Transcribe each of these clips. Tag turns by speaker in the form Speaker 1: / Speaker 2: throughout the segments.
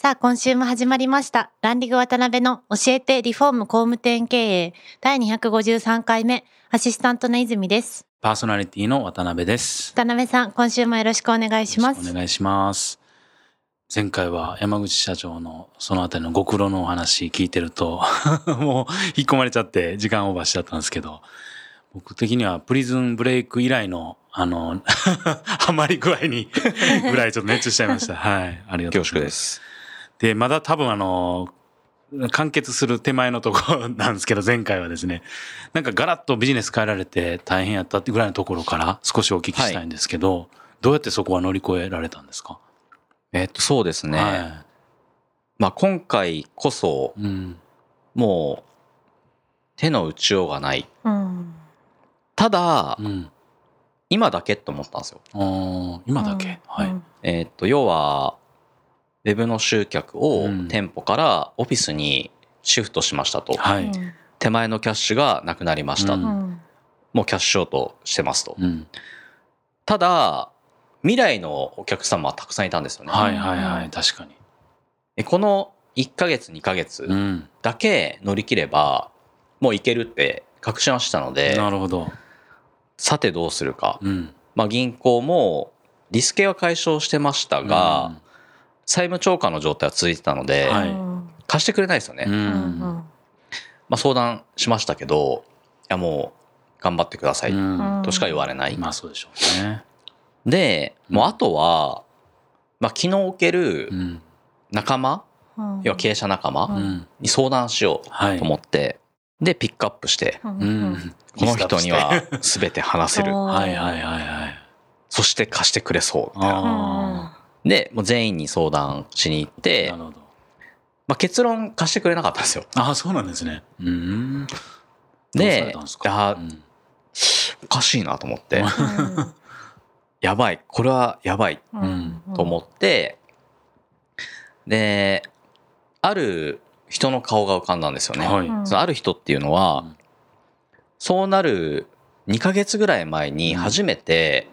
Speaker 1: さあ今週も始まりましたランディング渡辺の教えてリフォーム工務店経営第253回目アシスタントの泉です
Speaker 2: パーソナリティの渡辺です。
Speaker 1: 渡辺さん今週もよろしくお願いします
Speaker 2: お願いします。前回は山口社長のそのあたりのご苦労のお話聞いてると、もう引っ込まれちゃって時間オーバーしちゃったんですけど、僕的にはプリズンブレイク以来の、あの、ハマり具合にぐらいちょっと熱中しちゃいました。はい。ありがとう
Speaker 3: 恐縮で。す。
Speaker 2: で、まだ多分あの、完結する手前のところ なんですけど、前回はですね、なんかガラッとビジネス変えられて大変やったってぐらいのところから少しお聞きしたいんですけど、どうやってそこは乗り越えられたんですか？
Speaker 3: えっと、そうですね。
Speaker 2: は
Speaker 3: まあ今回こそ、
Speaker 2: い。うん。
Speaker 3: もう、手の打ちようがない。
Speaker 1: うん
Speaker 3: ただ
Speaker 2: う、ん。
Speaker 3: 今だけって思ったんですよ。
Speaker 2: 今だけ？はい。
Speaker 3: えっと、要は、ウェブの集客を
Speaker 2: うん
Speaker 3: 店舗からオフィスにシフトしましたと。
Speaker 2: はい。
Speaker 3: 手前のキャッシュがなくなりました。
Speaker 2: うん
Speaker 1: うん
Speaker 3: もうキャッシュショートしてますと。
Speaker 2: うん。
Speaker 3: ただ、未来のお客様はたくさんいたんですよね。
Speaker 2: はいはいはい。確かに。
Speaker 3: でこの1ヶ月2ヶ月、
Speaker 2: うん。
Speaker 3: だけ乗り切ればもういけるって確信はしたので
Speaker 2: なるほど。
Speaker 3: さてどうするか、
Speaker 2: うん。
Speaker 3: まあ、銀行もリスケは解消してましたが、債務超過の状態は続いてたので、
Speaker 2: はい
Speaker 1: うん
Speaker 3: 貸してくれないですよね、まあ、相談しましたけどいやもう頑張ってください
Speaker 2: うん
Speaker 3: としか言われない、
Speaker 2: まあそうでしょうね。
Speaker 3: でもうあとは、まあ、気の置ける
Speaker 2: うん。
Speaker 3: 仲間、
Speaker 1: うん
Speaker 3: 要は経営者仲
Speaker 2: う
Speaker 3: 間
Speaker 2: ん。
Speaker 3: に相談しよう
Speaker 2: はい。
Speaker 3: と思って、でピックアップして
Speaker 1: うん。
Speaker 3: この人には全て話せる
Speaker 2: はいはいはいはい。
Speaker 3: そして貸してくれそうみたいな。
Speaker 2: あ
Speaker 3: で、もう全員に相談しに行っ
Speaker 2: あ。
Speaker 3: て
Speaker 2: な、るほど。
Speaker 3: まあ、結論貸してくれなかったんですよ。
Speaker 2: ああ、そうなんですね。うん。
Speaker 3: で
Speaker 2: れたん
Speaker 3: おかしいなと思って、
Speaker 1: うん
Speaker 3: やばい、これはやばい
Speaker 1: うん
Speaker 3: と思って、で、ある人の顔が浮かんだんですよね。
Speaker 2: はい。
Speaker 1: うん
Speaker 3: そのある人っていうのは、
Speaker 2: うん
Speaker 3: そうなる2ヶ月ぐらい前に初めて、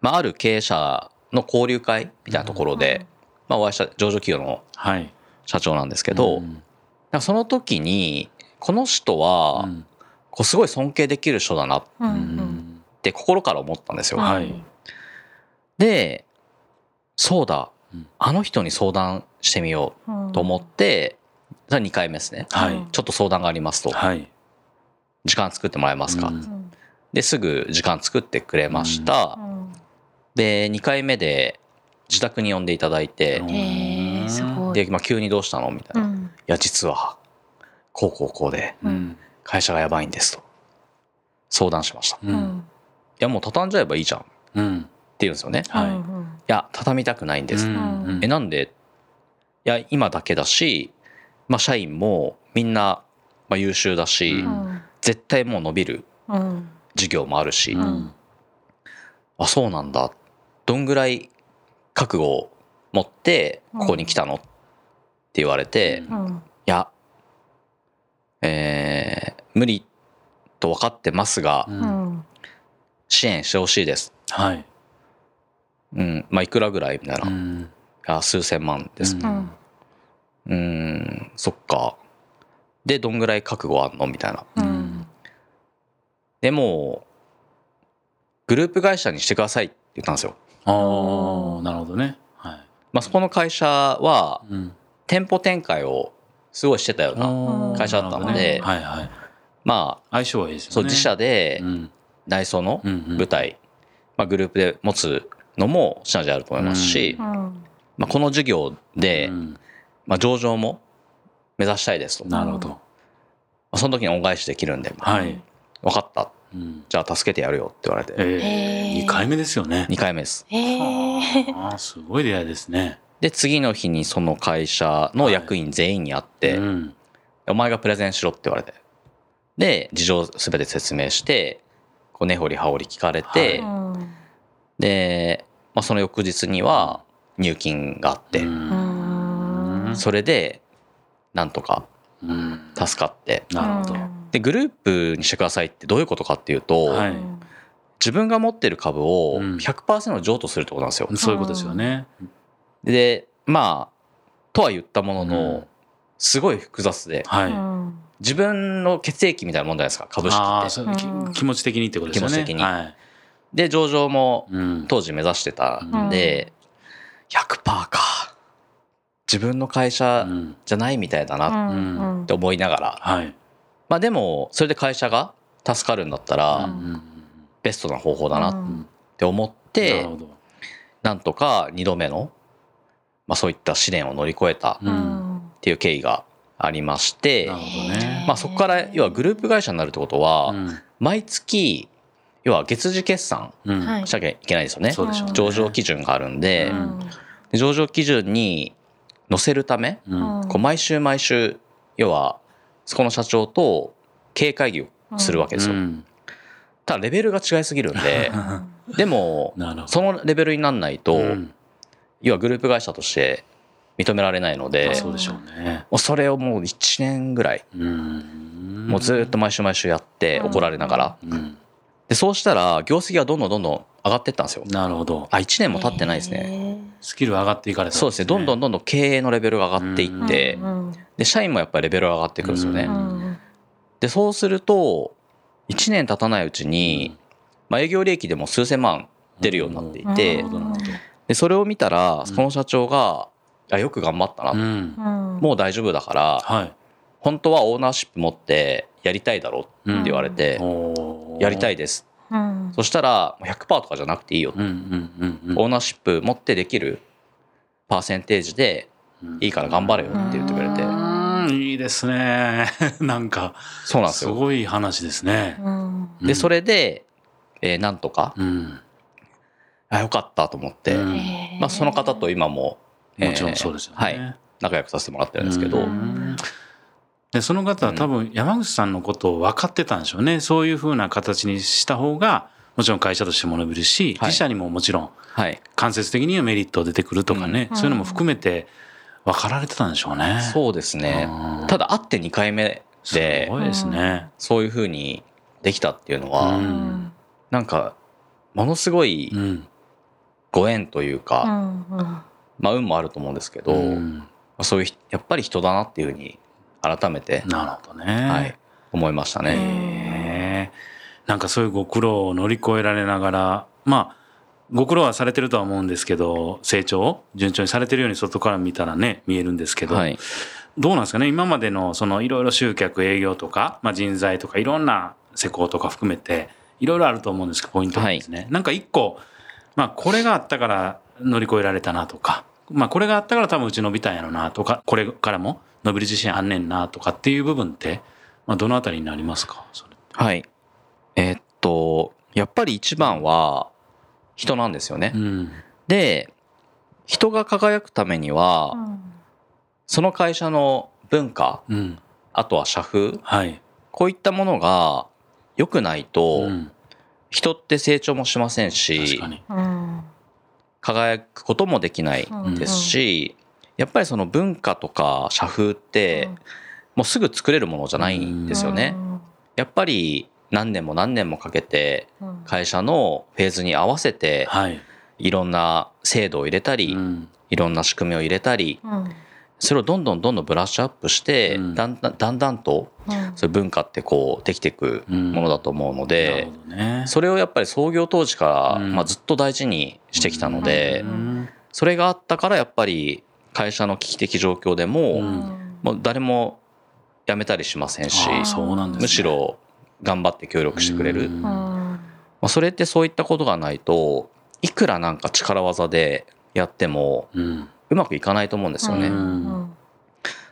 Speaker 3: まあ、ある経営者の交流会みたいなところで、まあ、お会いした上場企業の
Speaker 2: はい。
Speaker 3: 社長なんですけど、
Speaker 2: うん
Speaker 3: なんかその時に、この人は、
Speaker 2: うん
Speaker 3: こうすごい尊敬できる人だなっ
Speaker 1: うん
Speaker 2: う
Speaker 1: うんん
Speaker 3: て心から思ったんですよ。で、そうだ
Speaker 2: うん、
Speaker 3: あの人に相談してみようと思って、それ2回目ですね。
Speaker 2: はい
Speaker 1: うん
Speaker 3: ちょっと相談がありますと。
Speaker 2: はい。
Speaker 3: 時間作ってもらえますか、
Speaker 2: うん
Speaker 1: うん
Speaker 3: で、すぐ時間作ってくれました。
Speaker 1: うん
Speaker 3: で、2回目で自宅に呼んでいただいて、で、まあ、急にどうしたの？みたいな。い
Speaker 1: うん
Speaker 3: や、実は、こうこうこうで、
Speaker 2: うん。
Speaker 3: 会社がやばいんですと。相談しました。い
Speaker 2: うん。
Speaker 3: や、もう畳んじゃえばいいじゃんって
Speaker 2: うん。
Speaker 3: 言うんですよね。い
Speaker 2: はい
Speaker 1: うん
Speaker 3: や、畳みたくないんです。
Speaker 2: うん
Speaker 3: え、なんで？いや、今だけだし、まあ、社員もみんな、まあ、優秀だし、
Speaker 2: うん
Speaker 3: 絶対もう伸びる
Speaker 1: うん
Speaker 3: 事業もあるし、
Speaker 2: うん。
Speaker 3: あ、そうなんだ。どんぐらい覚悟を持ってここに来たのって言われて、
Speaker 2: う
Speaker 1: ん
Speaker 3: や、えー無理と分かってますが、
Speaker 2: う。
Speaker 1: うんん
Speaker 3: 支援してほしいです。
Speaker 2: はい。
Speaker 3: うん、まあ、いくらぐらいみたいな。い
Speaker 2: うん。
Speaker 3: や、数千万です。
Speaker 2: うん
Speaker 3: うーん、そっか。で、どんぐらい覚悟あんのみたいな。
Speaker 1: うん
Speaker 3: でも、グループ会社にしてくださいって言ったんですよ。
Speaker 2: ああ、なるほどね。はい。
Speaker 3: まあ、そこの会社は、
Speaker 2: うん。
Speaker 3: 店舗展開をすごいしてたような。
Speaker 1: うん
Speaker 3: 会社だったので
Speaker 2: はいはい。
Speaker 3: まあ、
Speaker 2: 相性はいいですよね。
Speaker 3: そう、自社で
Speaker 2: うん。
Speaker 3: 内装の
Speaker 2: うんうん
Speaker 3: 舞台、まあ、グループで持つのもシナジーあると思いますし、
Speaker 1: うん
Speaker 3: まあ、この事業で、
Speaker 2: うん
Speaker 3: まあ、上場も目指したいですと。ま
Speaker 2: なるほど。
Speaker 3: あその時に恩返しできるんで、
Speaker 2: はい。
Speaker 3: 分かった。
Speaker 2: うん。
Speaker 3: じゃあ助けてやるよって言われて、
Speaker 2: え
Speaker 1: へー。
Speaker 2: え、2回目ですよね。
Speaker 3: 2回目です。
Speaker 1: へえ
Speaker 2: ああ、すごい出会いですね。
Speaker 3: で次の日にその会社の役員全員に会って、
Speaker 2: うん。
Speaker 3: お前がプレゼンしろって言われて。で事情すべて説明してこう根掘り葉掘り聞かれて、
Speaker 2: はい。
Speaker 3: で、まあ、その翌日には入金があって、
Speaker 2: うん。
Speaker 3: それでなんとか
Speaker 2: うん
Speaker 3: 助かって。
Speaker 2: なるほど。
Speaker 3: でグループにしてくださいってどういうことかっていうと、
Speaker 2: はい。
Speaker 3: 自分が持ってる株を
Speaker 2: うん。
Speaker 3: 100%譲渡するってことなんですよ。
Speaker 2: そういうことですよね。
Speaker 3: でまあとは言ったもの
Speaker 2: うん。
Speaker 3: のすごい複雑で
Speaker 2: はい。
Speaker 3: 自分の血液みたいなもんじゃないですか株式って。
Speaker 2: う
Speaker 1: ん。
Speaker 2: 気持ち的にってことですよね。
Speaker 3: 気持ち的に。
Speaker 2: はい。
Speaker 3: で上場も
Speaker 2: うん。
Speaker 3: 当時目指してたんで、100%か自分の会社
Speaker 2: うん。
Speaker 3: じゃないみたいだなって思いながら、
Speaker 2: はい。
Speaker 3: まあでもそれで会社が助かるんだったら、
Speaker 1: うん
Speaker 2: うん
Speaker 3: ベストな方法だなっ
Speaker 1: うん。
Speaker 3: て思っ
Speaker 2: な
Speaker 3: て、なんとか2度目の、まあ、そういった試練を乗り越えたっ
Speaker 2: うん。
Speaker 3: ていう経緯がありまして、まあ、そこから要はグループ会社になるってことは、
Speaker 2: うん。
Speaker 3: 毎月要は月次決算しなきゃいけないですよね。上場基準があるんで、
Speaker 2: うん。
Speaker 3: で上場基準に載せるため、
Speaker 2: うん。
Speaker 3: こう毎週毎週要はそこの社長と経営会議をするわけですよ。
Speaker 2: うん。
Speaker 3: ただレベルが違いすぎるんで でもそのレベルになんないと、
Speaker 2: うん。
Speaker 3: 要はグループ会社として認められないので、
Speaker 2: あそうでしょうね。
Speaker 3: もうそれをもう1年ぐらい
Speaker 2: うん。
Speaker 3: もうずっと毎週毎週やって
Speaker 1: うん。
Speaker 3: 怒られながら、
Speaker 2: うん。
Speaker 3: でそうしたら業績がどんどんどんどん上がっていったんですよ。
Speaker 2: なるほど。
Speaker 3: あ1年も経ってないですね。
Speaker 2: スキル上がっていかれた。
Speaker 3: そうですね。どんどんどんどん経営のレベルが上がっていって、
Speaker 1: うん
Speaker 3: で社員もやっぱりレベルが上がっていくんですよね。
Speaker 2: うん
Speaker 3: でそうすると1年経たないうちに、まあ、営業利益でも数千万出るようになってい
Speaker 2: な
Speaker 3: て、でそれを見たら
Speaker 2: うん。
Speaker 3: その社長が「あよく頑張ったな」
Speaker 2: うん。
Speaker 3: もう大丈夫だから
Speaker 2: はい。
Speaker 3: 本当はオーナーシップ持ってやりたいだろうって言われて
Speaker 2: お「
Speaker 3: やりた
Speaker 2: い
Speaker 3: いです
Speaker 1: うん」
Speaker 3: そしたらもう100%とかじゃなくていいよ
Speaker 2: うんうんうんうん。
Speaker 3: オーナーシップ持ってできるパーセンテージでいいから頑張れよって言ってくれて。
Speaker 2: うん。いいですね。なんか
Speaker 3: そうなんですよ。
Speaker 2: すごい話ですね。
Speaker 1: うん。
Speaker 3: でそ
Speaker 2: れ
Speaker 3: れで、えーなんとか
Speaker 2: うん。
Speaker 3: あよかったと思って、
Speaker 2: うん。
Speaker 3: まあ、その方と今も
Speaker 2: もちろんそうですよね。
Speaker 3: はい。仲良くさせてもらってるんですけど、
Speaker 2: うんでその方は多分山口さんのことを分かってたんでしょうね。そういうふうな形にした方がもちろん会社としても伸びるし、
Speaker 3: はい。
Speaker 2: 自社にももちろん
Speaker 3: はい、
Speaker 2: 間接的にはメリット出てくるとかね、
Speaker 1: うん。
Speaker 2: そういうのも含めて分かられてたんでしょうね。
Speaker 3: そうですね。
Speaker 2: うん。
Speaker 3: ただ会って2回目
Speaker 2: す
Speaker 3: で
Speaker 2: ごいですね。
Speaker 3: そういうふうにできたっていうのは、
Speaker 2: うん。
Speaker 3: なんかものすごい
Speaker 2: うん。
Speaker 3: ご縁という
Speaker 1: う
Speaker 3: か、
Speaker 1: んうん。
Speaker 3: まあ運もあると思うんですけど、そういうひやっぱり人だなっていうふうに改めて、
Speaker 2: なるほどね。
Speaker 3: はい、思いましたね。
Speaker 2: なんかそういうご苦労を乗り越えられながらまあご苦労はされてるとは思うんですけど成長を順調にされてるように外から見たらね見えるんですけど、
Speaker 3: はい、
Speaker 2: どうなんですかね？今までのそのいろいろ集客営業とか、まあ、人材とかいろんな施工とか含めていろいろあると思うんですけどポイントがですね、なんか一個、まあ、これがあったから乗り越えられたなとか、まあ、これがあったから多分うち伸びたんやろなとかこれからも伸びる自信あんねんなとかっていう部分って、まあ、どのあたりになりますか？それ
Speaker 3: はい。えーっと、やっぱり一番は人なんですよね。
Speaker 2: うん。
Speaker 3: で、人が輝くためには、その会社の文化、
Speaker 2: うん。
Speaker 3: あとは社風、
Speaker 2: はい、
Speaker 3: こういったものが良くないと、
Speaker 2: うん、
Speaker 3: 人って成長もしません
Speaker 2: 確
Speaker 3: し輝くこともできないですし、やっぱりその文化とか社風って、もうすぐ作れるものじゃないんですよね。やっぱり何年も何年もかけて
Speaker 1: うん。
Speaker 3: 会社のフェーズに合わせて
Speaker 2: はい、
Speaker 3: いろんな制度を入れたり、
Speaker 2: うん。
Speaker 3: いろんな仕組みを入れたり
Speaker 1: うん。
Speaker 3: それをどんどんどんどんブラッシュアップして、
Speaker 2: うん。
Speaker 3: だんだんだんだんと
Speaker 1: うん。
Speaker 3: そういう文化ってこうできていくものだと思うので、それをやっぱり創業当時から、
Speaker 2: うん。
Speaker 3: まあ、ずっと大事にしてきたので、
Speaker 2: うん。
Speaker 3: それがあったからやっぱり会社の危機的状況でも、
Speaker 2: うん。
Speaker 3: もう誰も辞めたりしませんし、
Speaker 2: んね。
Speaker 3: むしろ頑張って協力してくれる、
Speaker 2: うん。
Speaker 3: ま
Speaker 1: うん。
Speaker 3: あ、それってそういったことがないといくらなんか力技でやっても
Speaker 2: う
Speaker 3: まくいかないと思うんですよね。
Speaker 2: うん。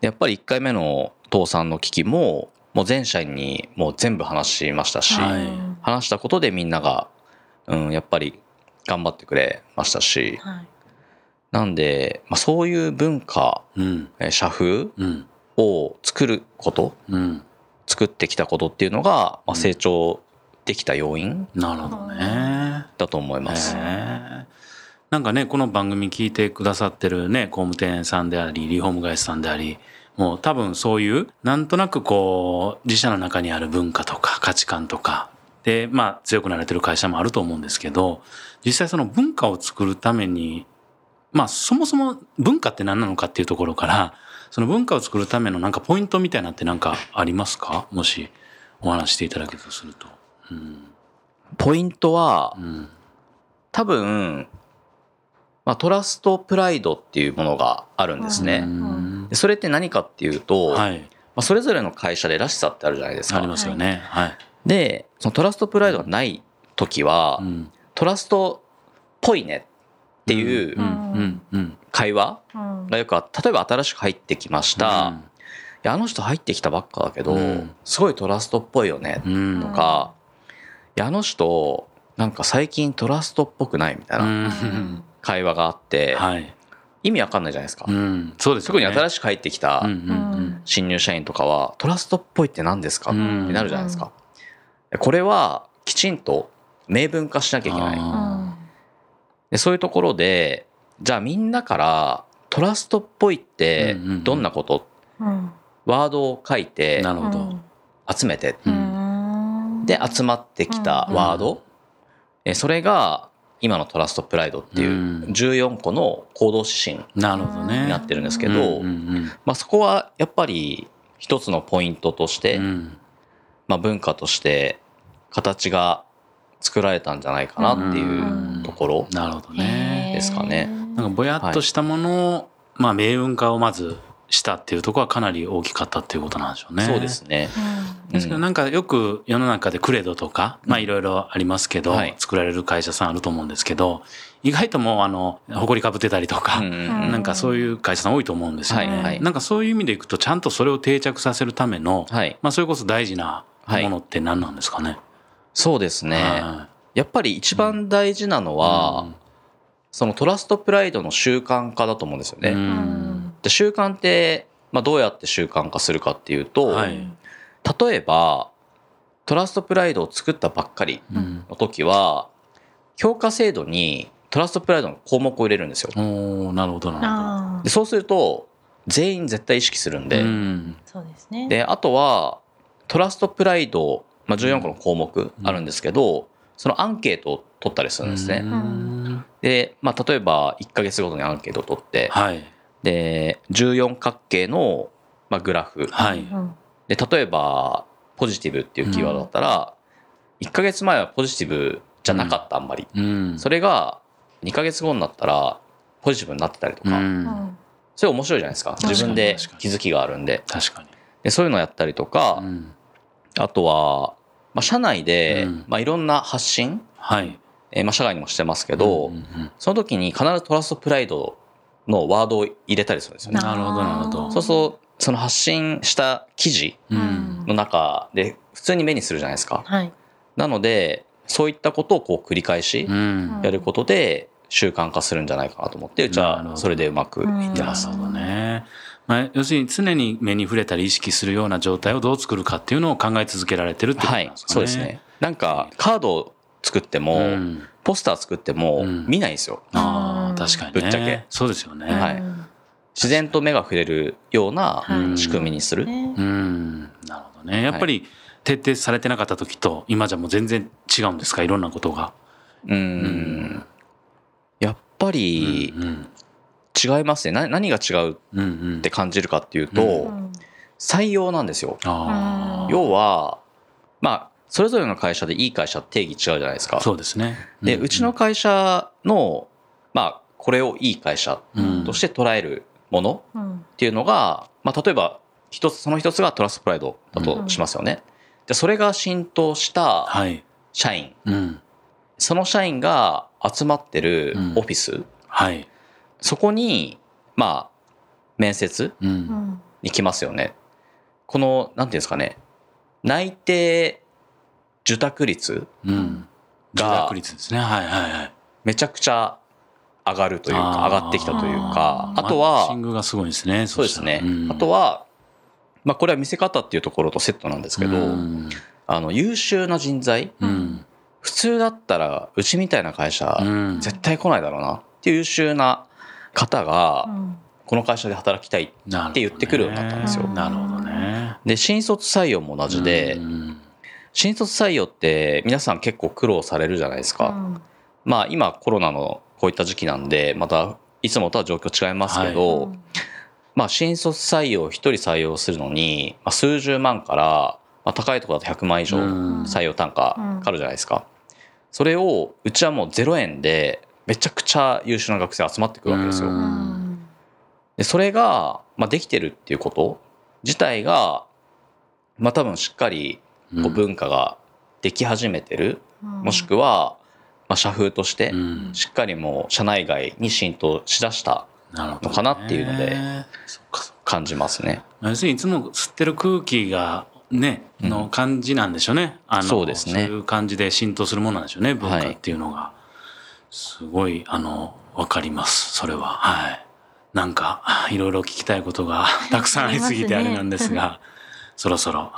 Speaker 3: やっぱり1回目の倒産の危機ももう全社員にもう全部話しましたし、
Speaker 2: はい。
Speaker 3: 話したことでみんなが、うん、やっぱり頑張ってくれましたし
Speaker 1: はい
Speaker 3: なんで、まあ、そういう文化、
Speaker 2: うん。
Speaker 3: えー社風
Speaker 2: うん。
Speaker 3: を作ること、
Speaker 2: うん。
Speaker 3: 作ってきたことっていうのが、まあ、
Speaker 2: うん
Speaker 3: 成長できた要因
Speaker 2: なるほどね。
Speaker 3: だと思います。
Speaker 2: なんかね、この番組聞いてくださってるね、工務店さんであり、リフォーム会社さんであり、もう多分そういう、なんとなくこう、自社の中にある文化とか価値観とか、で、まあ強くなれてる会社もあると思うんですけど、実際その文化を作るために、まあそもそも文化って何なのかっていうところから、その文化を作るためのなんかポイントみたいなってなんかありますか？もしお話していただけるとすると。うん。
Speaker 3: ポイントは
Speaker 2: う、ん。
Speaker 3: 多分、まあ、トラストプライドっていうものがあるんです
Speaker 2: う
Speaker 3: ね。それって何かっていうと、ま
Speaker 2: はい。
Speaker 3: あ、それぞれの会社でらしさってあるじゃないですか
Speaker 2: あり。ますよね。はい。
Speaker 3: で、そのトラストプライドがない時は、
Speaker 2: うん
Speaker 3: トラストっぽいねっていう会話
Speaker 1: うん
Speaker 3: がよくあ例えば新しく入ってきました。いやあの人入ってきたばっかだけど、
Speaker 2: うん
Speaker 3: すごいトラストっぽいよねとか、いやあの人なんか最近トラストっぽくないみたいな
Speaker 2: うん
Speaker 3: 会話があって、
Speaker 2: はい。
Speaker 3: 意味わかんないじゃないですか。
Speaker 2: うんそうですよ
Speaker 3: 特に
Speaker 2: ね。
Speaker 3: 新しく入ってきた新入社員とかは、トラストっぽいって何ですか？って
Speaker 2: うん
Speaker 3: なるじゃないですか。これはきちんと明文化しなきゃいけない。
Speaker 2: あ
Speaker 3: でそういうところで、じゃあみんなからトラストっぽいって
Speaker 2: うんうんうん。
Speaker 3: どんなこと、
Speaker 1: うん。
Speaker 3: ワードを書いて
Speaker 2: なるほど。
Speaker 3: 集めて、
Speaker 2: うん。
Speaker 3: で集まってきたワード、えそれが今のトラストプライドっていう
Speaker 2: うん。
Speaker 3: 14個の行動指針
Speaker 2: なるほどね。
Speaker 3: になってるんですけど、
Speaker 2: うんうん
Speaker 3: まあ、そこはやっぱり一つのポイントとして、
Speaker 2: うん。うん
Speaker 3: まあ、文化として形が作られたんじゃないかなっていうところ。
Speaker 2: なるほどね。
Speaker 3: ですかね
Speaker 2: なんかぼやっとしたものを、まあ明文化をまずしたっていうところはかなり大きかったっていうことなんでしょうね。
Speaker 3: そうですね。
Speaker 2: ですけどなんかよく世の中でクレドとか、まあいろいろありますけど、
Speaker 3: はい
Speaker 2: 作られる会社さんあると思うんですけど、意外ともうあの、誇りかぶってたりとか、
Speaker 3: うんうん
Speaker 2: なんかそういう会社さん多いと思うんですよね。
Speaker 3: はいはい
Speaker 2: なんかそういう意味でいくとちゃんとそれを定着させるための、
Speaker 3: はい。
Speaker 2: まあそれこそ大事なものって何なんですかね。
Speaker 3: そうですね。
Speaker 2: は
Speaker 3: やっぱり一番大事なの
Speaker 2: い
Speaker 3: は、そのトラストプライドの習慣化だと思うんですよね。
Speaker 2: うん
Speaker 3: で習慣って、まあ、どうやって習慣化するかっていうと、
Speaker 2: はい
Speaker 3: 例えばトラストプライドを作ったばっかり
Speaker 2: うん
Speaker 3: の時は評価制度にトラストプライドの項目を入れるんですよ。
Speaker 2: おーなるほどなるほど。
Speaker 1: あ
Speaker 3: でそうすると全員絶対意識するんで、
Speaker 2: うん
Speaker 1: そうですね。
Speaker 3: であとはトラストプライド、まあ、14個の項目あるんですけど、そのアンケートを取ったりするんですね。
Speaker 2: うん
Speaker 3: で、まあ、例えば1ヶ月ごとにアンケートを取って、
Speaker 2: はい。
Speaker 3: で14角形の、まあ、グラフ
Speaker 2: はい。
Speaker 1: うん
Speaker 3: で例えばポジティブっていうキーワードだったら、1ヶ月前はポジティブじゃなかったあんまり、
Speaker 2: うん。
Speaker 3: それが2ヶ月後になったらポジティブになってたりとか、
Speaker 2: うん
Speaker 3: それ面白いじゃないですか自分で気づきがあるんで
Speaker 2: 確かに。
Speaker 3: でそういうのをやったりとか、
Speaker 2: うん
Speaker 3: あとは、まあ、社内で、
Speaker 2: うん
Speaker 3: まあ、いろんな発信、
Speaker 2: はい。
Speaker 3: えーまあ、社外にもしてますけど、
Speaker 2: うんうんうん
Speaker 3: その時に必ずトラストプライドのワードを入れたりするんですよね。
Speaker 2: なるほどなるほど
Speaker 3: そうするとその発信した記事
Speaker 2: うん
Speaker 3: の中で普通に目にするじゃないですか。
Speaker 1: はい。
Speaker 3: なのでそういったことをこう繰り返し
Speaker 2: うん。
Speaker 3: やることで習慣化するんじゃないかなと思ってうちはそれでうまくいってます。
Speaker 2: なるほどね。まあ、要するに常に目に触れたり意識するような状態をどう作るかっていうのを考え続けられてるってこと
Speaker 3: はい
Speaker 2: なんですかね。
Speaker 3: そうですね。なんかカードを作っても、
Speaker 2: うん
Speaker 3: ポスター作っても
Speaker 2: うん
Speaker 3: 見ないんですよ。
Speaker 2: ああ、
Speaker 1: うん
Speaker 2: 確かにね。
Speaker 3: ぶっちゃけ
Speaker 2: そうですよね。
Speaker 3: はい
Speaker 1: うん
Speaker 3: 自然と目が触れるような
Speaker 1: はい
Speaker 3: 仕組みにする。
Speaker 1: ね
Speaker 2: うん。なるほどね。やっぱり徹底されてなかった時と今じゃもう全然違うんですか？いろんなことが。
Speaker 3: うーん。やっぱり
Speaker 2: うん
Speaker 3: 違いますね。な何が違うっ
Speaker 2: うんうん
Speaker 3: て感じるかっていうと、
Speaker 2: うん
Speaker 3: 採用なんですよ。要は、まあ、それぞれの会社でいい会社定義違うじゃないですか。
Speaker 2: そうですね。
Speaker 3: で、うちの会社の、まあ、これをいい会社として捉えるもの
Speaker 1: うん
Speaker 3: っていうのが、まあ、例えば、一つ、その一つがトラストプライドだとしますよね。で、それが浸透した
Speaker 2: はい。
Speaker 3: 社員、
Speaker 2: うん。
Speaker 3: その社員が集まってる
Speaker 2: うん
Speaker 3: オフィス、
Speaker 2: はい。
Speaker 3: そこに、まあ、面接に来ますよね。この、なんていうんですかね、内定受託率
Speaker 2: うん。受
Speaker 3: が
Speaker 2: 託率ですね。はいはいはい。
Speaker 3: めちゃくちゃ上がるというか、上がってきたというか、あとは、
Speaker 2: グがすごいですね。
Speaker 3: そうですね。あと
Speaker 2: は、
Speaker 3: は、まあこれは見せ方っていうところとセットなんですけど、
Speaker 2: うん
Speaker 3: あの、優秀な人材、
Speaker 2: うん
Speaker 3: 普通だったら、うちみたいな会社、
Speaker 2: うん
Speaker 3: 絶対来ないだろうなっていう優秀な方が、
Speaker 1: うん
Speaker 3: この会社で働きたい。
Speaker 2: なるほどね
Speaker 3: って言ってくるようになったんですよ
Speaker 2: なるほどね。
Speaker 3: で、新卒採用も同じで
Speaker 2: う、ん
Speaker 3: 新卒採用って皆さん結構苦労されるじゃないですか。
Speaker 1: うん
Speaker 3: まあ今コロナのこういった時期なんで、またいつもとは状況違いますけど、まあ新卒採用一人採用するのに、まあ、数十万から、まあ、高いところだと100万以上
Speaker 2: うん
Speaker 3: 採用単価かかるじゃないですか。それをうちはもう0円でめちゃくちゃ優秀な学生集まってくるわけですよ。
Speaker 2: う
Speaker 1: うん。ん
Speaker 3: で、それが、まあ、できてるっていうこと自体が、まあ多分しっかりこう文化ができ始めてる、もしくは、まあ、社風として
Speaker 2: うん。
Speaker 3: しっかりもう社内外に浸透しだしたのかなっていうので感じますね。
Speaker 2: 要するにいつも吸ってる空気がね、
Speaker 3: うん。
Speaker 2: の感じなんでしょうね。あの
Speaker 3: そうですね。
Speaker 2: そういう感じで浸透するものなんでしょうね、文化っていうのが。すごい、あの、わかります、それは。はい。なんか、いろいろ聞きたいことが たくさんありすぎてあれなんですが、そろそろ。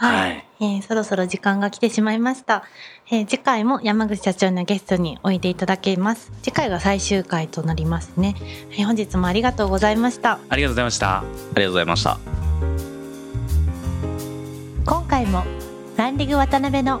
Speaker 1: はい、
Speaker 2: はい
Speaker 1: えーそろそろ時間が来てしまいました、えー次回も山口社長のゲストにおいでいただけます次回が最終回となりますね、えー本日もありがとうございました
Speaker 2: ありがとうございました。
Speaker 3: ありがとうございました。
Speaker 1: 今回もランディング渡辺の